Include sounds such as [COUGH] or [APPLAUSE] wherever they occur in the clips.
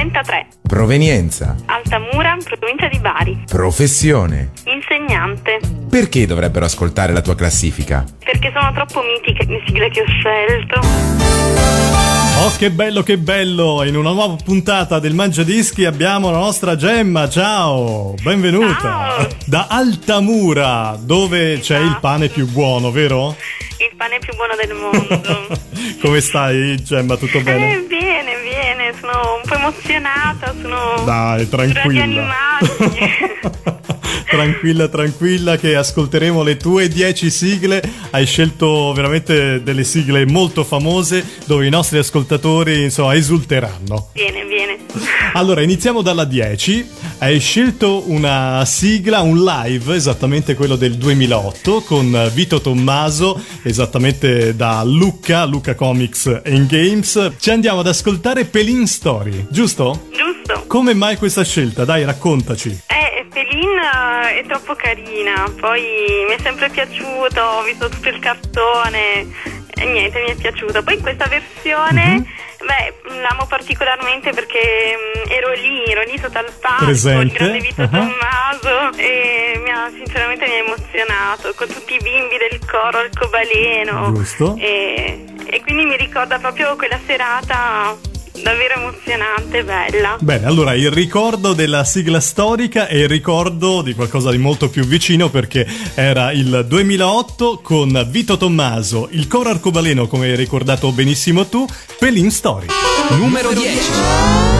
33, provenienza, Altamura, provincia di Bari. professione. Insegnante, Perché dovrebbero ascoltare la tua classifica? perché sono troppo mitiche le sigle che ho scelto. Oh, che bello, che bello! In una nuova puntata del Mangia Dischi abbiamo la nostra Gemma. Ciao, benvenuta Ciao. da Altamura, dove c'è il pane più buono, vero? Il pane più buono del mondo. [LAUGHS] Come stai, Gemma? Tutto bene? Eh, sono un po' emozionata, sono... Dai, tranquilla. [LAUGHS] Tranquilla, tranquilla, che ascolteremo le tue 10 sigle. Hai scelto veramente delle sigle molto famose dove i nostri ascoltatori, insomma, esulteranno. Bene, bene. Allora, iniziamo dalla 10. Hai scelto una sigla, un live, esattamente quello del 2008, con Vito Tommaso, esattamente da Lucca, Lucca Comics and Games. Ci andiamo ad ascoltare Pelin Story, giusto? Giusto. Come mai questa scelta? Dai, raccontaci. Eh, Pelin eh, è troppo carina, poi mi è sempre piaciuto, ho visto tutto il cartone e niente, mi è piaciuto. Poi questa versione, beh, l'amo particolarmente perché mm, ero lì, ero lì sotto al palco, Presente. il grande Vito Ah. Tommaso e mi ha, sinceramente mi ha emozionato con tutti i bimbi del coro arcobaleno. Giusto. E, e quindi mi ricorda proprio quella serata davvero emozionante, bella. Bene, allora il ricordo della sigla storica e il ricordo di qualcosa di molto più vicino perché era il 2008 con Vito Tommaso, il coro arcobaleno come hai ricordato benissimo tu, Pelin Story. Numero 10.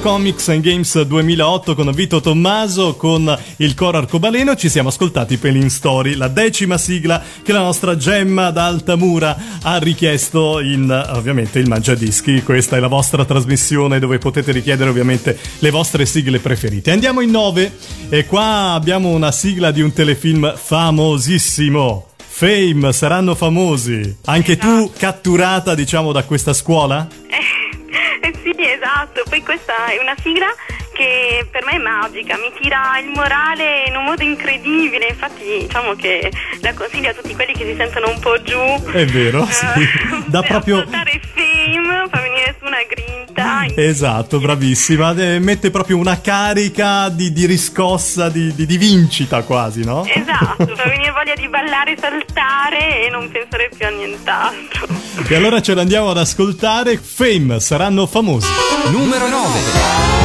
Comics and Games 2008 con Vito Tommaso, con il coro arcobaleno, ci siamo ascoltati Pelin Story, la decima sigla che la nostra Gemma da Altamura ha richiesto in ovviamente il Mangiadischi, questa è la vostra trasmissione dove potete richiedere ovviamente le vostre sigle preferite. Andiamo in 9 e qua abbiamo una sigla di un telefilm famosissimo. Fame, saranno famosi. Anche tu catturata, diciamo, da questa scuola? Esatto. Poi questa è una sigla che per me è magica, mi tira il morale in un modo incredibile. Infatti, diciamo che la consiglio a tutti quelli che si sentono un po' giù. È vero, sì. Eh, per proprio- Fame fa venire su una grinta. Esatto, bravissima. Eh, Mette proprio una carica di, di riscossa, di, di- di vincita quasi, no? Esatto, [LAUGHS] fa venire voglia di ballare, saltare e non pensare più a nient'altro. E allora ce l'andiamo ad ascoltare. Fame, saranno famosi. Numero 9.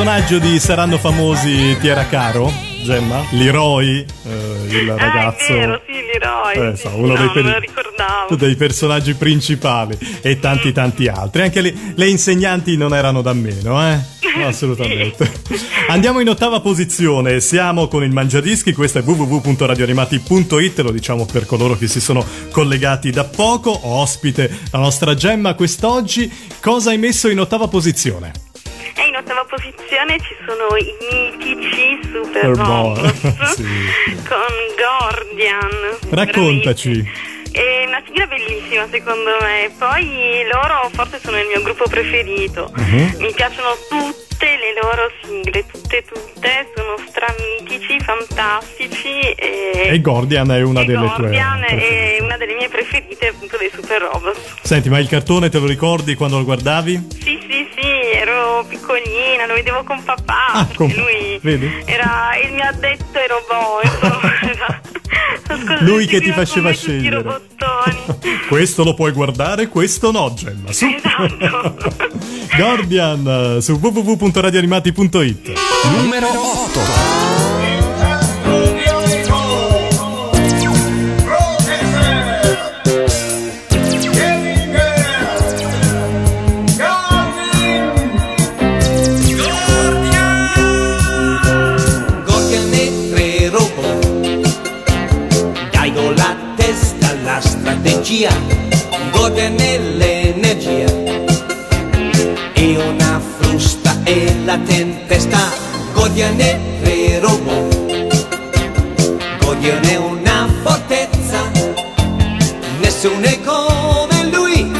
Personaggio di Saranno famosi ti era caro, Gemma? Leroy, eh, il ragazzo. Ah, vero, sì, Leroy. Eh, so, uno no, dei, per- dei personaggi principali e tanti tanti altri. Anche le, le insegnanti non erano da meno, eh? [LAUGHS] Assolutamente. Andiamo in ottava posizione, siamo con il Mangiadischi, questo è www.radioanimati.it, lo diciamo per coloro che si sono collegati da poco, ospite la nostra Gemma quest'oggi. Cosa hai messo in ottava posizione? Posizione ci sono i mitici Super Robots [LAUGHS] sì. con Gordian. Raccontaci. Veramente. È una sigla bellissima secondo me. Poi loro forse sono il mio gruppo preferito. Mhm. Mi piacciono tutte le loro sigle, tutte tutte, sono stramitici, fantastici e, E Gordian è una e delle tue. Gordian preferite. è una delle mie preferite appunto dei Super Robots. Senti, ma il cartone te lo ricordi quando lo guardavi? Sì, sì, sì, ero piccolina, lo vedevo con papà, Ah, perché con- lui vedi? era il mio addetto ai robot, era- Ascolta, Lui che ti faceva scegliere. [LAUGHS] questo lo puoi guardare, questo no, Gemma. Su. Esatto. [LAUGHS] Guardian su www.radioanimati.it. Numero 8. La testa la strategia Gordian e l'energia E una frusta e la tempesta Gordian e tre robot Gordian è una fortezza Nessuno è come lui.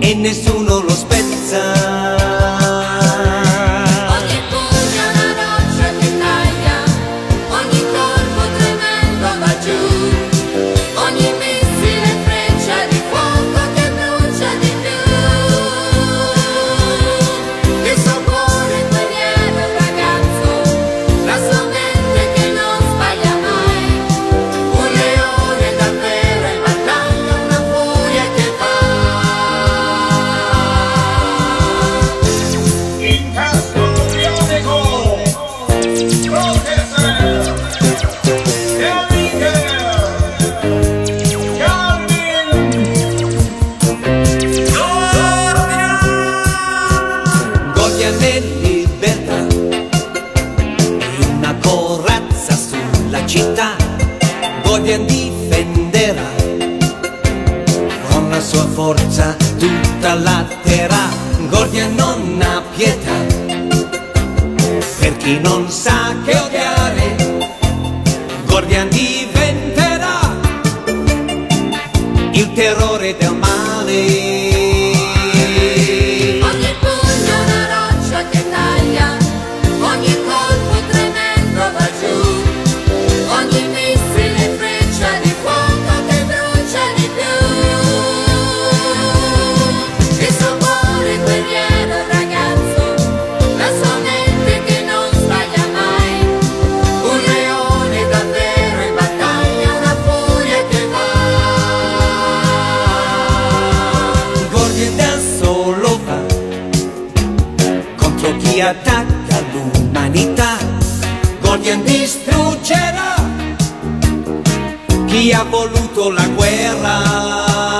E nessuno del male. Ogni pugno una roccia che taglia, ogni colpo tremendo va giù, chi ha voluto la guerra.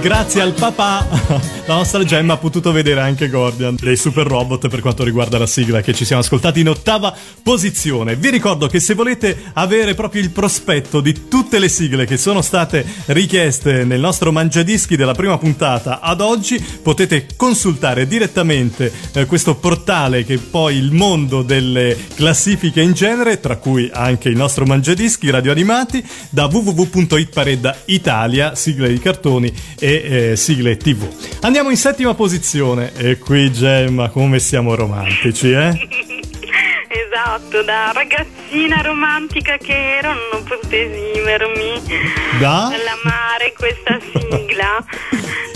Grazie al papà la nostra Gemma ha potuto vedere anche Gordian dei super robot per quanto riguarda la sigla che ci siamo ascoltati in ottava posizione. Vi ricordo che se volete avere proprio il prospetto di tutte le sigle che sono state richieste nel nostro mangiadischi della prima puntata ad oggi, potete consultare direttamente eh, questo portale che è poi il mondo delle classifiche in genere, tra cui anche il nostro mangiadischi radioanimati, da www.itpareda Italia, sigle di cartoni e eh, sigle tv. In settima posizione e qui Gemma come siamo romantici, eh? [LAUGHS] Esatto, da ragazzina romantica che ero non ho potuto esimermi Da? dall'amare questa sigla.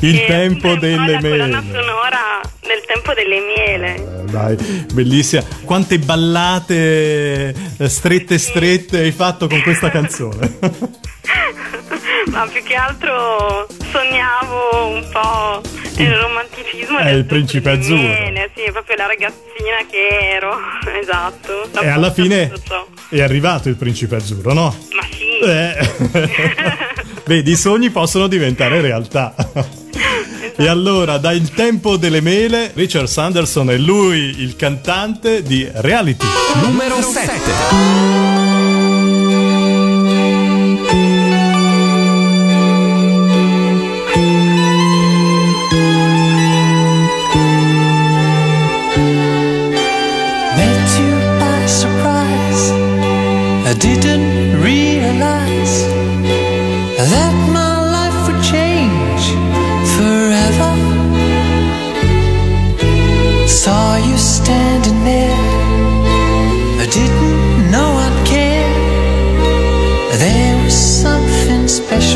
Il tempo delle la colonna mele. sonora del tempo delle miele. Dai, bellissima. Quante ballate eh, strette strette hai fatto con questa canzone? [LAUGHS] Ma più che altro sognavo un po' il romanticismo È il principe azzurro. miele, sì, è proprio la ragazzina che ero, [LAUGHS] esatto. e alla fine è arrivato il principe azzurro, no? Ma sì. Eh. [LAUGHS] Vedi, i sogni possono diventare realtà. [LAUGHS] E allora, da il tempo delle mele, Richard Sanderson è lui il cantante di Reality. Numero 7. Special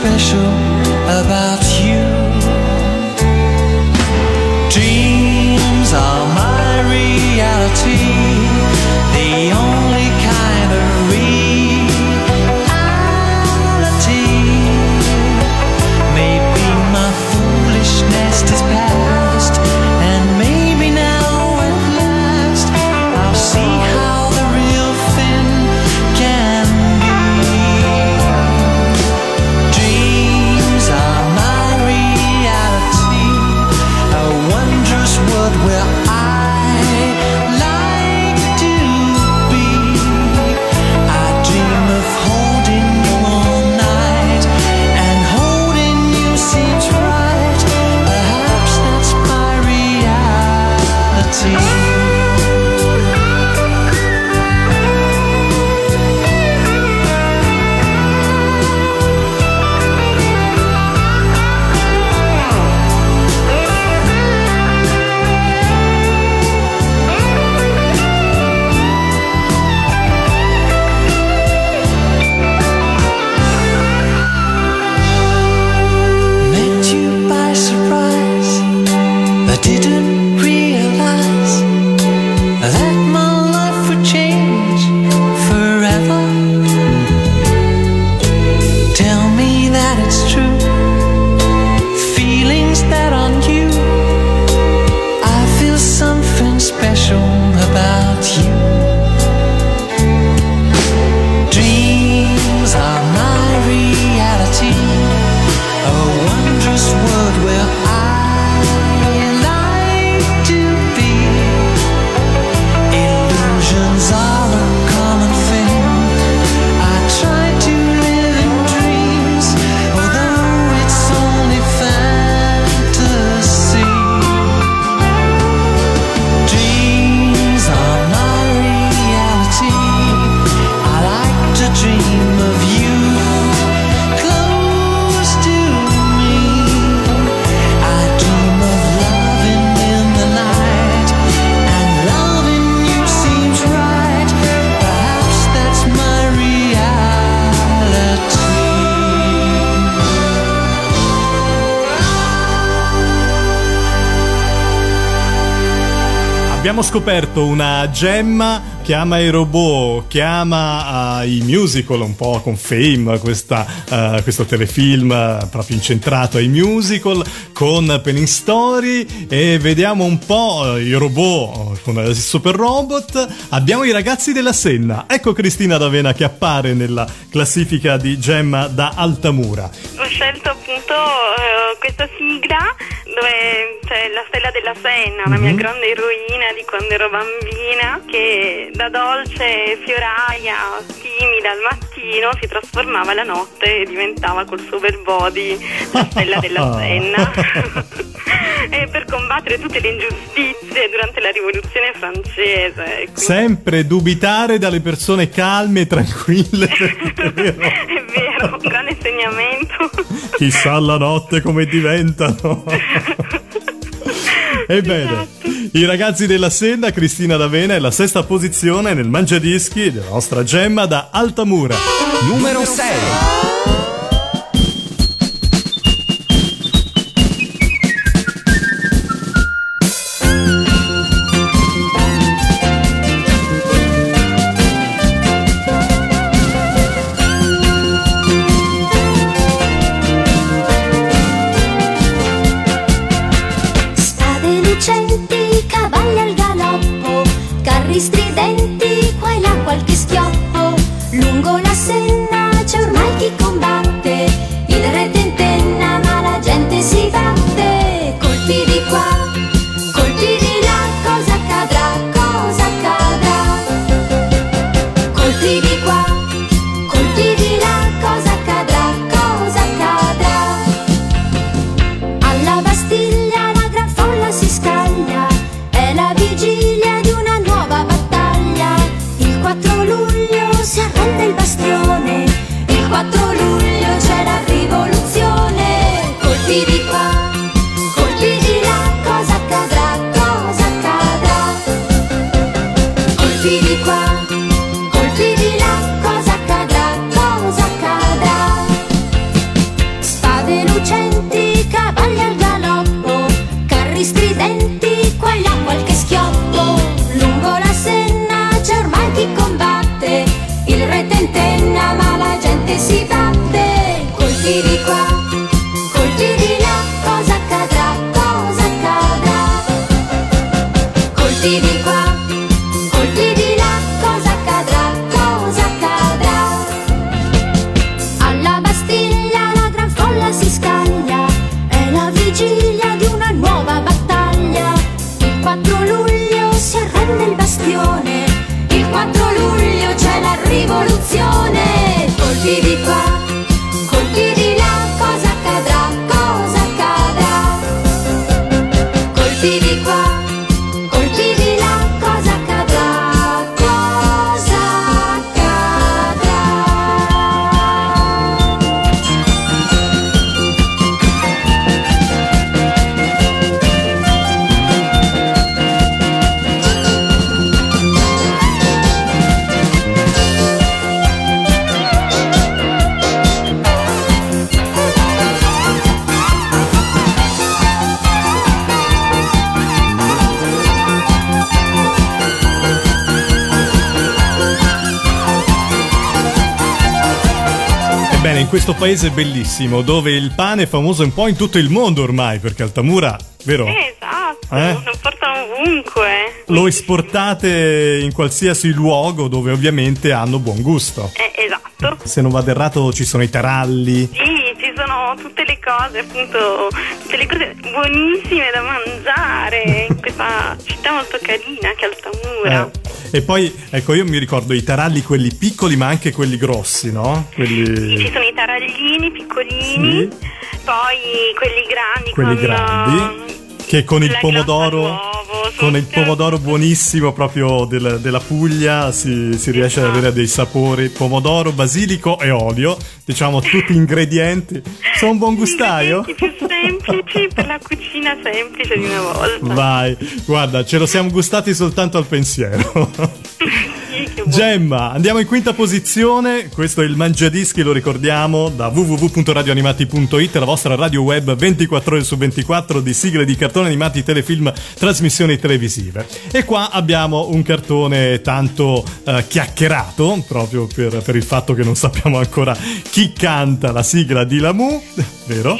special. Scoperto una gemma che ama i robot, che ama eh, i musical, un po' con Fame, questa, eh, questo telefilm eh, proprio incentrato ai musical, con Penny Story e vediamo un po' i robot con il Super Robot. Abbiamo i ragazzi della Senna. Ecco Cristina D'Avena che appare nella classifica di Gemma da Altamura. Ho scelto appunto eh, questa sigla dove c'è la stella della Senna, la mia grande eroina di quando ero bambina, che da dolce fioraia, timida al mattino, si trasformava la notte e diventava col suo bel body la stella della [LAUGHS] Senna. [LAUGHS] [LAUGHS] e per combattere tutte le ingiustizie durante la rivoluzione francese. Quindi- Sempre dubitare dalle persone calme e tranquille. [LAUGHS] È vero. È vero, un grande insegnamento. Chissà la notte come diventano. [LAUGHS] Ebbene, i ragazzi della Senna, Cristina D'Avena, è la sesta posizione nel mangiadischi della nostra gemma da Altamura. Numero 6. Questo paese bellissimo, dove il pane è famoso un po' in tutto il mondo ormai, perché Altamura, vero? Eh, esatto, Eh? lo portano ovunque. Lo esportate in qualsiasi luogo dove ovviamente hanno buon gusto. Eh, esatto. Se non vado errato ci sono i taralli. Sì, ci sono tutte le cose, appunto, tutte le cose buonissime da mangiare in questa città molto carina che è Altamura. Eh, E poi, ecco, io mi ricordo i taralli quelli piccoli ma anche quelli grossi, no? Ci Quelli... sono i taraglini piccolini, poi quelli grandi quelli con, grandi. Che con il pomodoro, con il pomodoro buonissimo proprio del- della Puglia si, si riesce ad avere dei sapori. Pomodoro, basilico e olio, diciamo tutti ingredienti. Sono un buon gustaio? Più semplici per la cucina semplice di una volta. Vai, guarda, ce lo siamo gustati soltanto al pensiero. [LAUGHS] Gemma, andiamo in quinta posizione. Questo è il Mangiadischi, lo ricordiamo, da www.radioanimati.it, la vostra radio web 24 ore su 24 di sigle di cartoni animati, telefilm, trasmissioni televisive. E qua abbiamo un cartone tanto eh, chiacchierato, proprio per, per il fatto che non sappiamo ancora chi canta la sigla di Lamu, [LAUGHS] vero?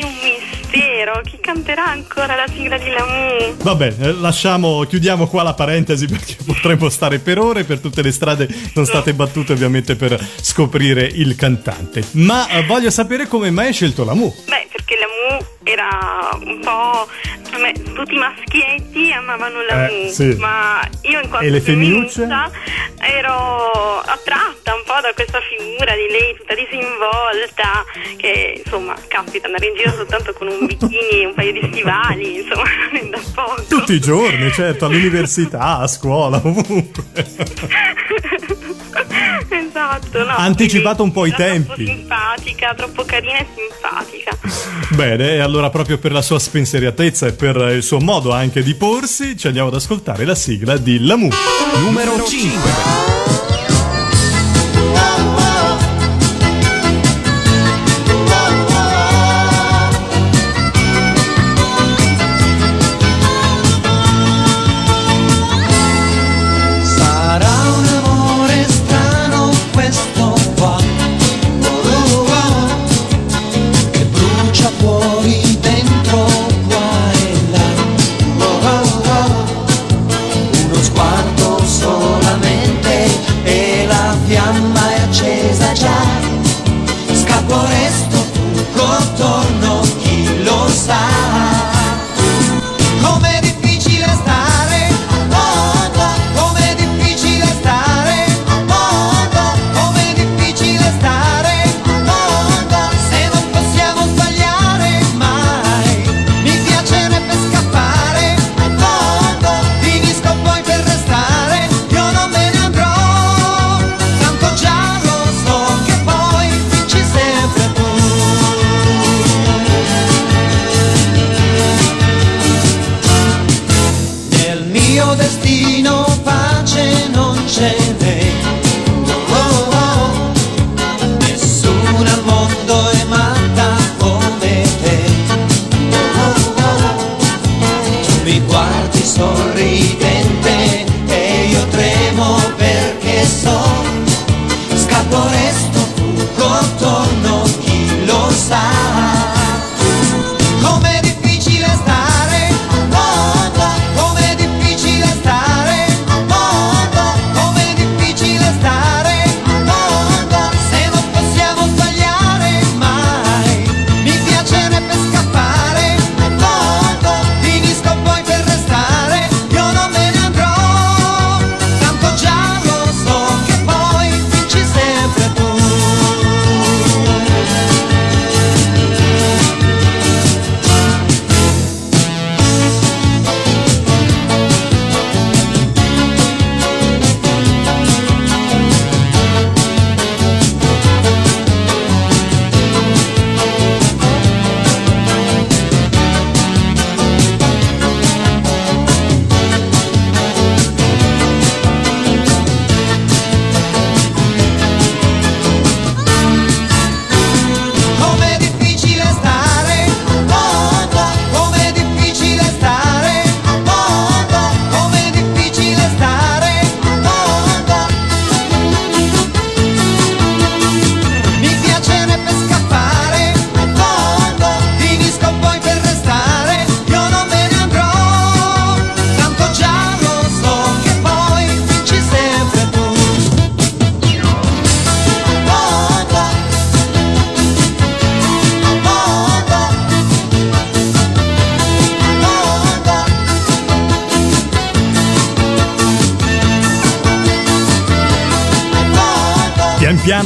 Mistero, chi canterà ancora la sigla di Lamu? Vabbè, eh, lasciamo, chiudiamo qua la parentesi [LAUGHS] perché potremmo stare per ore, per tutte le strade sono state battute ovviamente per scoprire il cantante. Ma eh, voglio sapere come mai hai scelto la Mu. Beh, perché Lamu era un po'... me- tutti i maschietti amavano Lamu, Eh, sì. ma io in quanto E femminuccia ero attratta un po' da questa figura di lei tutta disinvolta, che insomma, caspita, andare in giro soltanto con un bikini e un paio di stivali, insomma, [LAUGHS] non è da poco. Tutti i giorni, certo, all'università, a scuola, [LAUGHS] ovunque. [LAUGHS] esatto, no. Ha anticipato un po' i tempi. Troppo simpatica, troppo carina e simpatica. Bene, e allora proprio per la sua spensieratezza e per il suo modo anche di porsi, ci andiamo ad ascoltare la sigla di La Mu. Numero 5.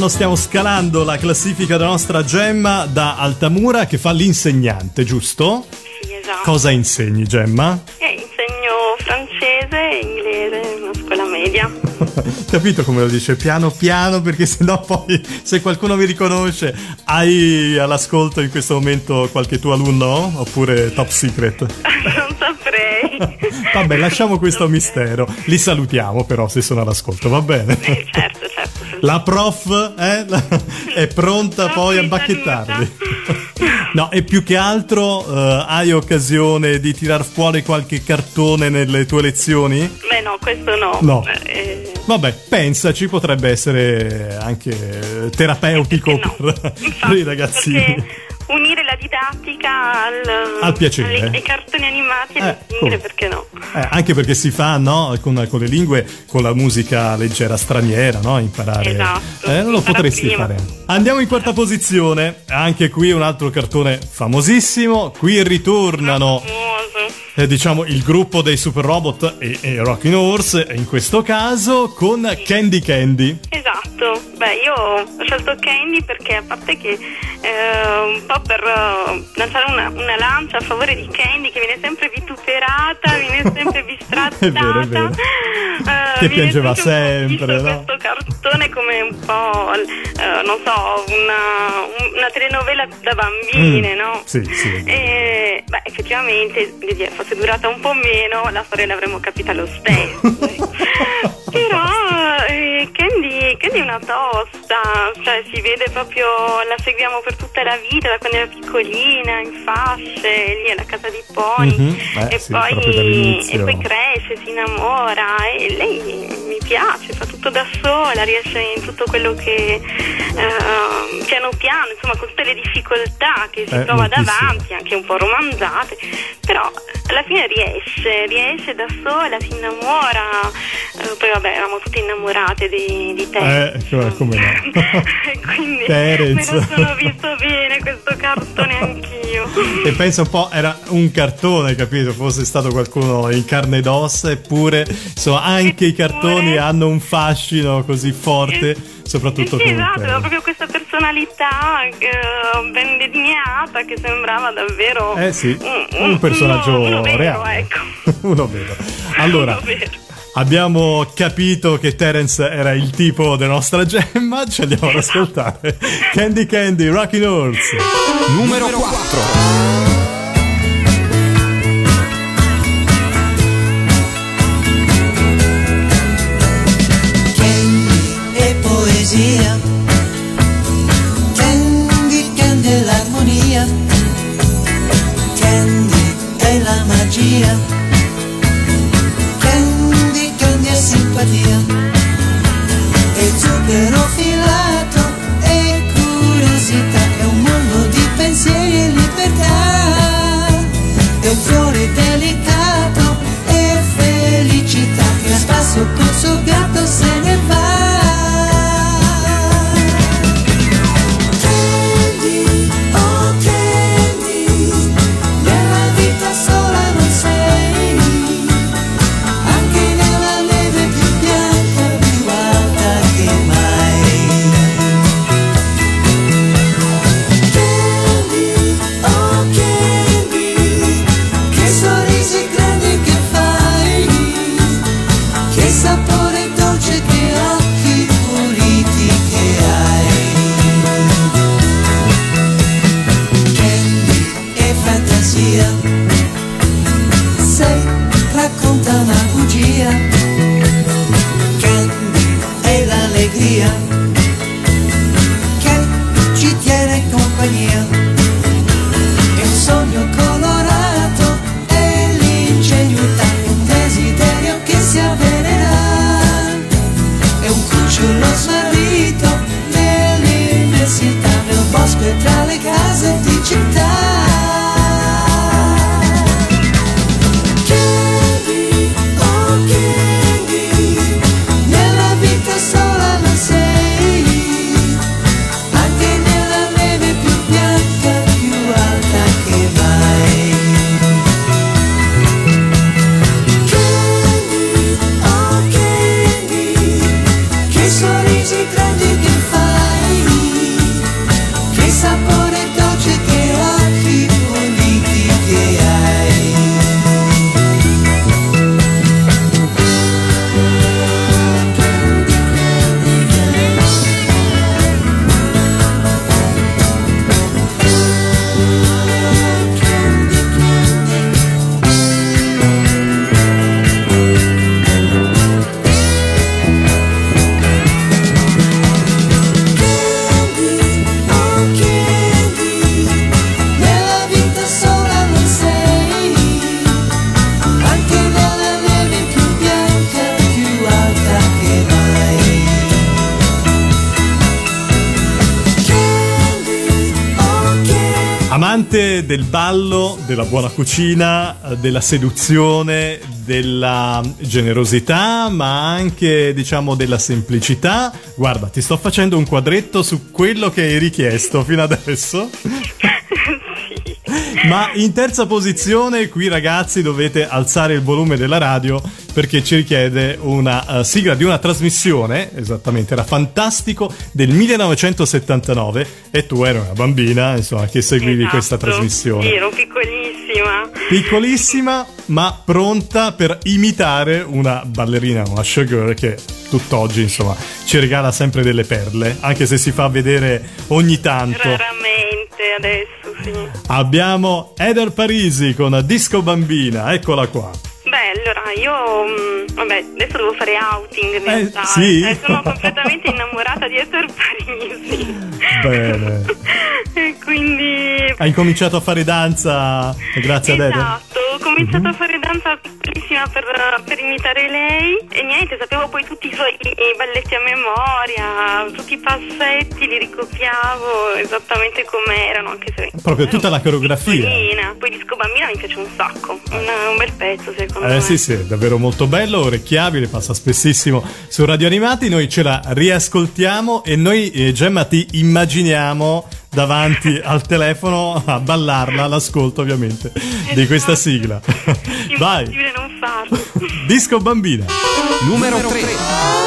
Piano stiamo scalando la classifica della nostra Gemma da Altamura che fa l'insegnante, giusto? Sì, esatto. Cosa insegni, Gemma? Eh, insegno francese e inglese in una scuola media. [LAUGHS] Capito come lo dice? Piano piano, perché sennò poi se qualcuno mi riconosce, hai all'ascolto in questo momento qualche tuo alunno? Oppure top secret? [LAUGHS] non saprei. [LAUGHS] Vabbè, lasciamo questo mistero. Li salutiamo però se sono all'ascolto, va bene? Eh, certo, certo. La prof eh, [LAUGHS] è pronta poi a bacchettarli. No, e più che altro eh, hai occasione di tirar fuori qualche cartone nelle tue lezioni? Beh, no, questo no. No. Eh, Vabbè, pensaci, potrebbe essere anche terapeutico no? per, [LAUGHS] per Infatti, i ragazzini. perché didattica al, Al piacere. alle- ai cartoni animati e Eh, alle lingue, come? perché no? Eh, anche perché si fa, no, con, con le lingue, con la musica leggera straniera, no? Imparare. Esatto, Eh, lo potresti prima. fare. Andiamo in quarta posizione. Anche qui un altro cartone famosissimo. Qui ritornano. Famoso. eh, diciamo il gruppo dei Super Robot e, e Rocking Horse in questo caso con Candy Candy Esatto, beh io ho scelto Candy perché a parte che eh, un po' per eh, lanciare una, una lancia a favore di Candy che viene sempre vituperata, viene sempre [LAUGHS] bistrattata, È vero, è vero. eh, Che piangeva sempre, no? questo cartone come un po', eh, non so, una, un- una telenovela da bambine, Mm, no? sì, sì. E, beh, effettivamente, fosse durata un po' meno, la storia l'avremmo capita lo stesso. [LAUGHS] Però eh, Candy, Candy è una tosta, cioè si vede proprio, la seguiamo per tutta la vita, da quando era piccolina, in fasce, lì alla casa di Pony, Mhm, eh, e, sì, poi, e poi cresce, si innamora e lei mi piace, fa tutto da sola, riesce in tutto quello che eh, piano piano, insomma con tutte le difficoltà che si Eh, trova moltissimo. davanti, anche un po' romanzate, però alla fine riesce, riesce da sola, si innamora, eh, poi vabbè eravamo tutte innamorate di, di te. Eh, come- [LAUGHS] come no. Quindi [LAUGHS] Terence. me lo sono visto bene questo cartone anch'io. e pensa un po' era un cartone capito fosse stato qualcuno in carne ed ossa eppure insomma anche i cartoni Eppure- hanno un fascino così forte soprattutto sì, con esatto, aveva te. proprio questa personalità eh, ben delineata che sembrava davvero Eh sì, un, un personaggio uno, uno vero, reale. ecco. [LAUGHS] Uno vero. Allora, Uno vero. abbiamo capito che Terence era il tipo della nostra gemma, ci andiamo ad ascoltare. Candy Candy, Rockin' Horse. Numero 4. dia amante del ballo, della buona cucina, della seduzione, della generosità, ma anche diciamo della semplicità. Guarda, ti sto facendo un quadretto su quello che hai richiesto fino adesso. [LAUGHS] Ma in terza posizione, qui ragazzi dovete alzare il volume della radio perché ci richiede una eh, sigla di una trasmissione, esattamente, era fantastico, del 1979 e tu eri una bambina, insomma, che seguivi Esatto. questa trasmissione. Sì, ero piccolissima. Piccolissima, ma pronta per imitare una ballerina, una showgirl che tutt'oggi, insomma, ci regala sempre delle perle, anche se si fa vedere ogni tanto. Raramente adesso, sì. Abbiamo Eder Parisi con Disco Bambina, eccola qua. Io. mm, Vabbè, adesso devo fare outing in Eh, sì? Eh, sono completamente innamorata di Ether Parisi. Bene. [LAUGHS] e quindi. Hai incominciato a fare danza grazie ad Eder? Esatto, ho cominciato a fare danza per, per imitare lei e niente, sapevo poi tutti i suoi balletti a memoria, tutti i passetti li ricopiavo esattamente come erano, anche se Proprio tutta la coreografia. piccolina. Poi disco bambina mi piace un sacco, un, un bel pezzo secondo Eh me. sì sì, è davvero molto bello, orecchiabile, passa spessissimo su Radio Animati, noi ce la riascoltiamo e noi eh, Gemma ti immaginiamo davanti [LAUGHS] al telefono a ballarla all'ascolto ovviamente di questa sigla. Vai. [LAUGHS] Disco Bambina. Numero 3.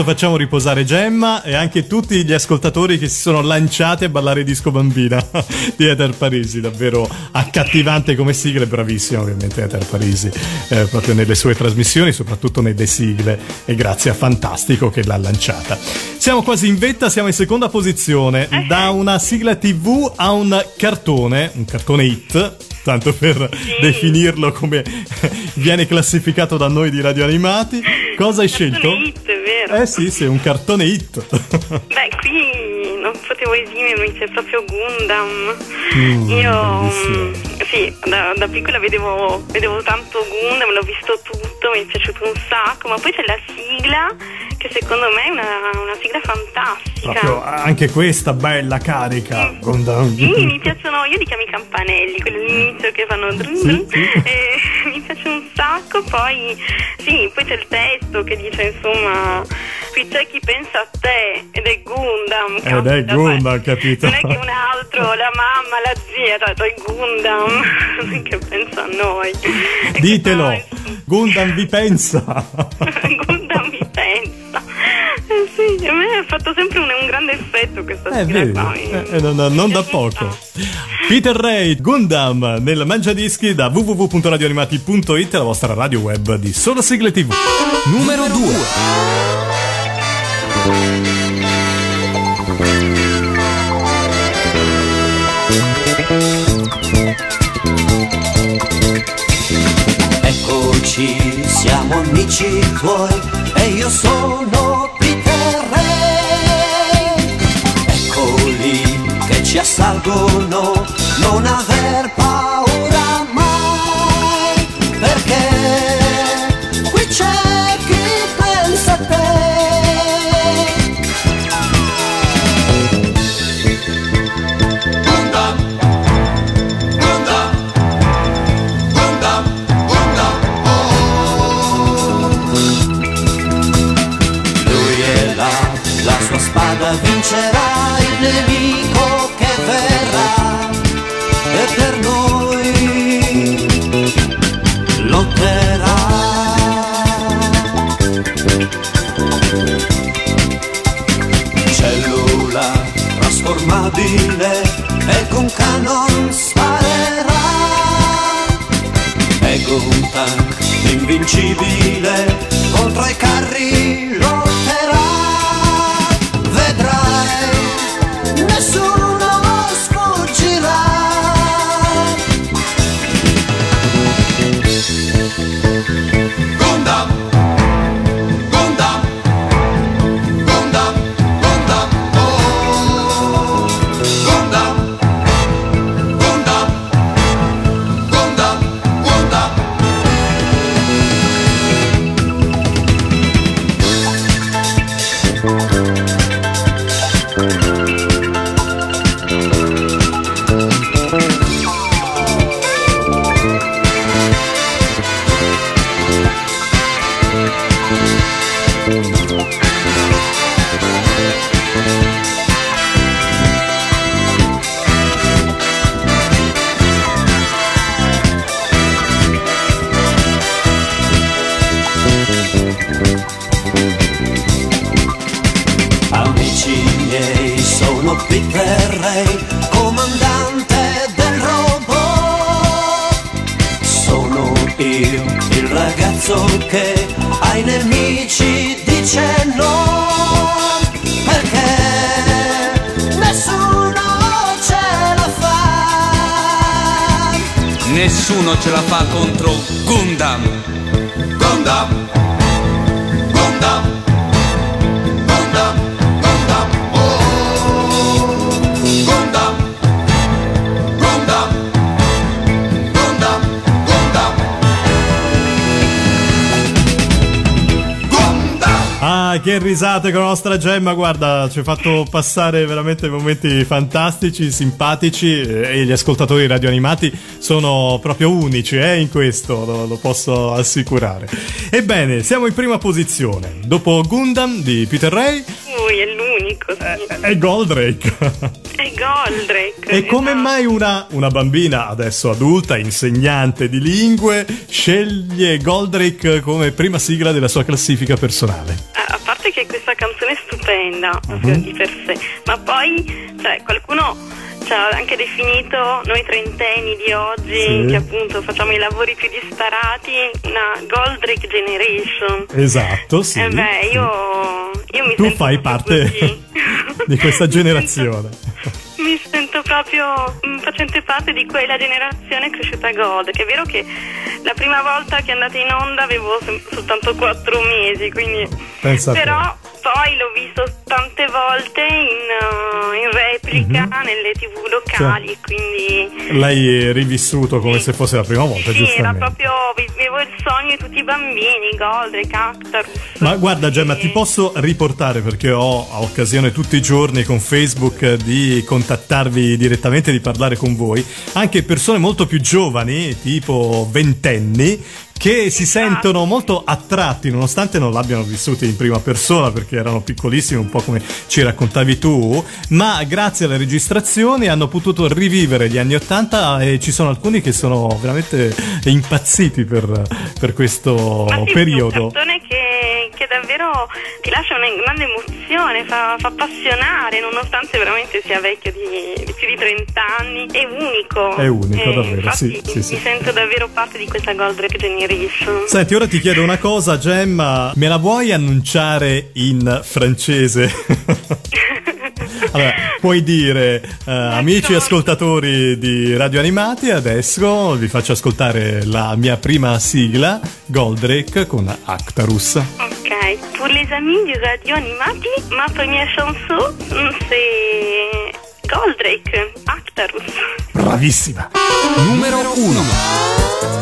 Adesso facciamo riposare Gemma e anche tutti gli ascoltatori che si sono lanciati a ballare Disco Bambina. [LAUGHS] Di Ether Parisi, davvero accattivante come sigla bravissima ovviamente Ether Parisi, eh, proprio nelle sue trasmissioni, soprattutto nelle sigle. E grazie a Fantastico che l'ha lanciata. Siamo quasi in vetta, siamo in seconda posizione, da una sigla TV a un cartone, un cartone hit, tanto per definirlo come [LAUGHS] viene classificato da noi di Radio Animati. Cosa hai scelto? Sono hit, è vero. Eh sì, sì, un cartone hit. [LAUGHS] Beh, qui non potevo esimermi, c'è proprio Gundam. Mm, Io mm, sì, da, da piccola vedevo, vedevo tanto Gundam, l'ho visto tutto, mi è piaciuto un sacco, ma poi c'è la sigla che secondo me è una, una sigla fantastica. Proprio anche questa bella carica. Gundam. Sì, [LAUGHS] mi piacciono, io li chiamo i campanelli, quelli all'inizio che fanno drum drum, sì. [LAUGHS] e mi piace un sacco, poi sì, poi c'è il testo che dice insomma, qui c'è chi pensa a te ed è Gundam. Ed è caspita, Gundam, capito? Non è che un altro, la mamma, la zia, cioè, [LAUGHS] è Gundam che pensa a noi. Ditelo, Gundam vi pensa. Gundam mi pensa. Eh sì, a me ha fatto sempre un, un grande effetto questa Eh, sigla vedi, qua. eh, eh, non, non da poco. Peter Ray, Gundam, nel Mangiadischi da www.radioanimati.it, la vostra radio web di Solo Sigle TV. Numero 2. Eccoci, siamo amici tuoi e io sono Peter Ray. Eccoli che ci assalgono, non aver see the risate con la nostra Gemma, guarda, ci ha fatto passare veramente momenti fantastici, simpatici eh, e gli ascoltatori radioanimati sono proprio unici eh, in questo, lo, lo posso assicurare. Ebbene, siamo in prima posizione. Dopo Gundam di Peter Ray Lui è l'unico, sì. e Goldrake. È Goldrake. E come esatto. mai una, una bambina, adesso adulta, insegnante di lingue, sceglie Goldrake come prima sigla della sua classifica personale? Questa canzone è stupenda Mhm. di per sé, ma poi cioè, qualcuno ci ha anche definito noi trentenni di oggi, Sì. che appunto facciamo i lavori più disparati, una Goldrake Generation. Esatto, sì. Eh beh, io, io mi Tu fai parte [LAUGHS] di questa [LAUGHS] generazione. Mi sento proprio mm, facente parte di quella generazione cresciuta a Gold, che è vero che la prima volta che è andata in onda avevo soltanto quattro mesi, quindi Pensa però poi l'ho visto tante volte in, uh, in replica nelle tv locali, quindi L'hai rivissuto come Sì. se fosse la prima volta, sì, era proprio vivevo il sogno di tutti i bambini, Goldrake, Actarus. Ma guarda Gemma, E- ti posso riportare perché ho occasione tutti i giorni con Facebook di contattarvi direttamente, di parlare con voi, anche persone molto più giovani, tipo ventenni, che si Esatto. sentono molto attratti nonostante non l'abbiano vissuto in prima persona perché erano piccolissimi, un po' come ci raccontavi tu, ma grazie alle registrazioni hanno potuto rivivere gli anni Ottanta e ci sono alcuni che sono veramente impazziti per, per questo sì, periodo. È un cartone che, che davvero ti lascia una grande emozione, fa, fa appassionare, nonostante veramente sia vecchio di, di più di 30 anni. È unico. È unico, Eh, davvero, sì, sì, sì. mi sento davvero parte di questa Goldrake Generation. Senti, ora ti chiedo una cosa, Gemma, me la vuoi annunciare in francese? [LAUGHS] allora, puoi dire, eh, amici ascoltatori di Radio Animati, adesso vi faccio ascoltare la mia prima sigla, Goldrake con Actarus. Ok. Pour les amis du Radio Animati, ma première chanson, mm, c'est Goldrake, Actarus. Bravissima! Numero 1.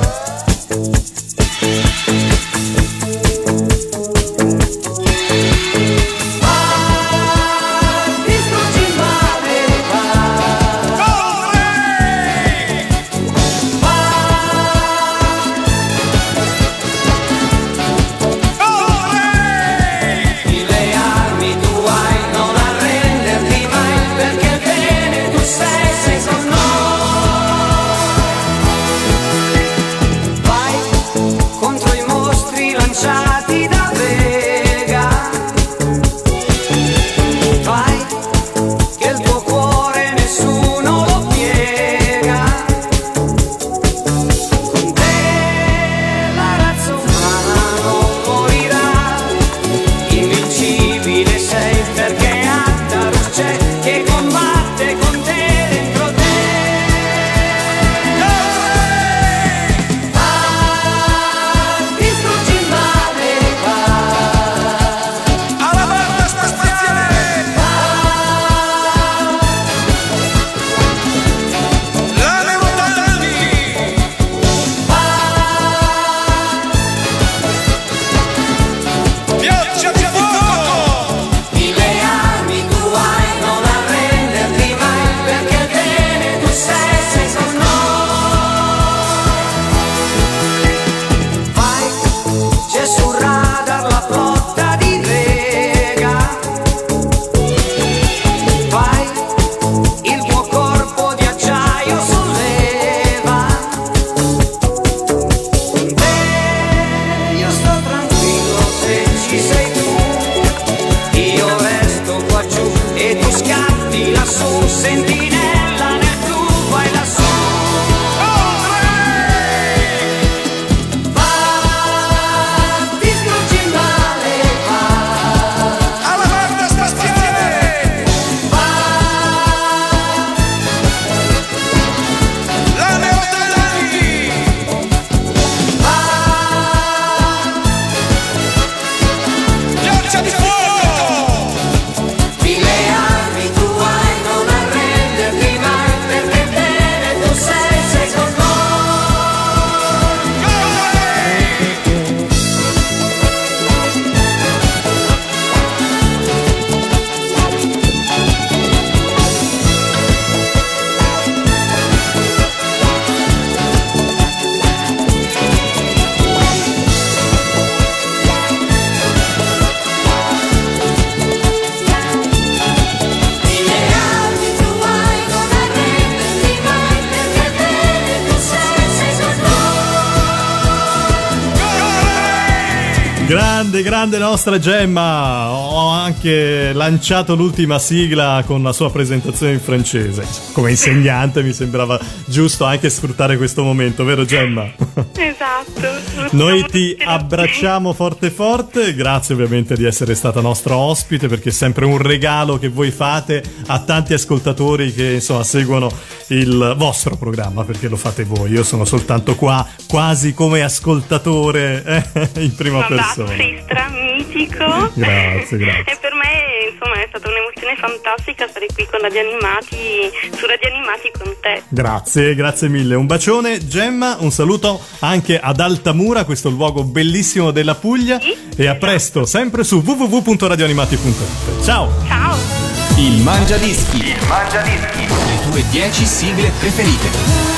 Grande, grande nostra Gemma. Ho anche lanciato l'ultima sigla con la sua presentazione in francese. Come insegnante mi sembrava giusto anche sfruttare questo momento, vero Gemma? Esatto. Noi ti abbracciamo forte forte, grazie ovviamente di essere stata nostra ospite perché è sempre un regalo che voi fate a tanti ascoltatori che insomma seguono il vostro programma perché lo fate voi, io sono soltanto qua quasi come ascoltatore eh, in prima persona. Sei stramitico. Grazie, grazie. [LAUGHS] E per me, insomma, è stata un'emozione fantastica stare qui con Radio Animati, su Radio Animati con te. Grazie, grazie mille. Un bacione, Gemma. Un saluto anche ad Altamura, questo luogo bellissimo della Puglia. Sì. E a presto, sempre su www.radioanimati.it. Ciao! Ciao! Il Mangia Dischi. Il Mangia Dischi. Le tue 10 sigle preferite.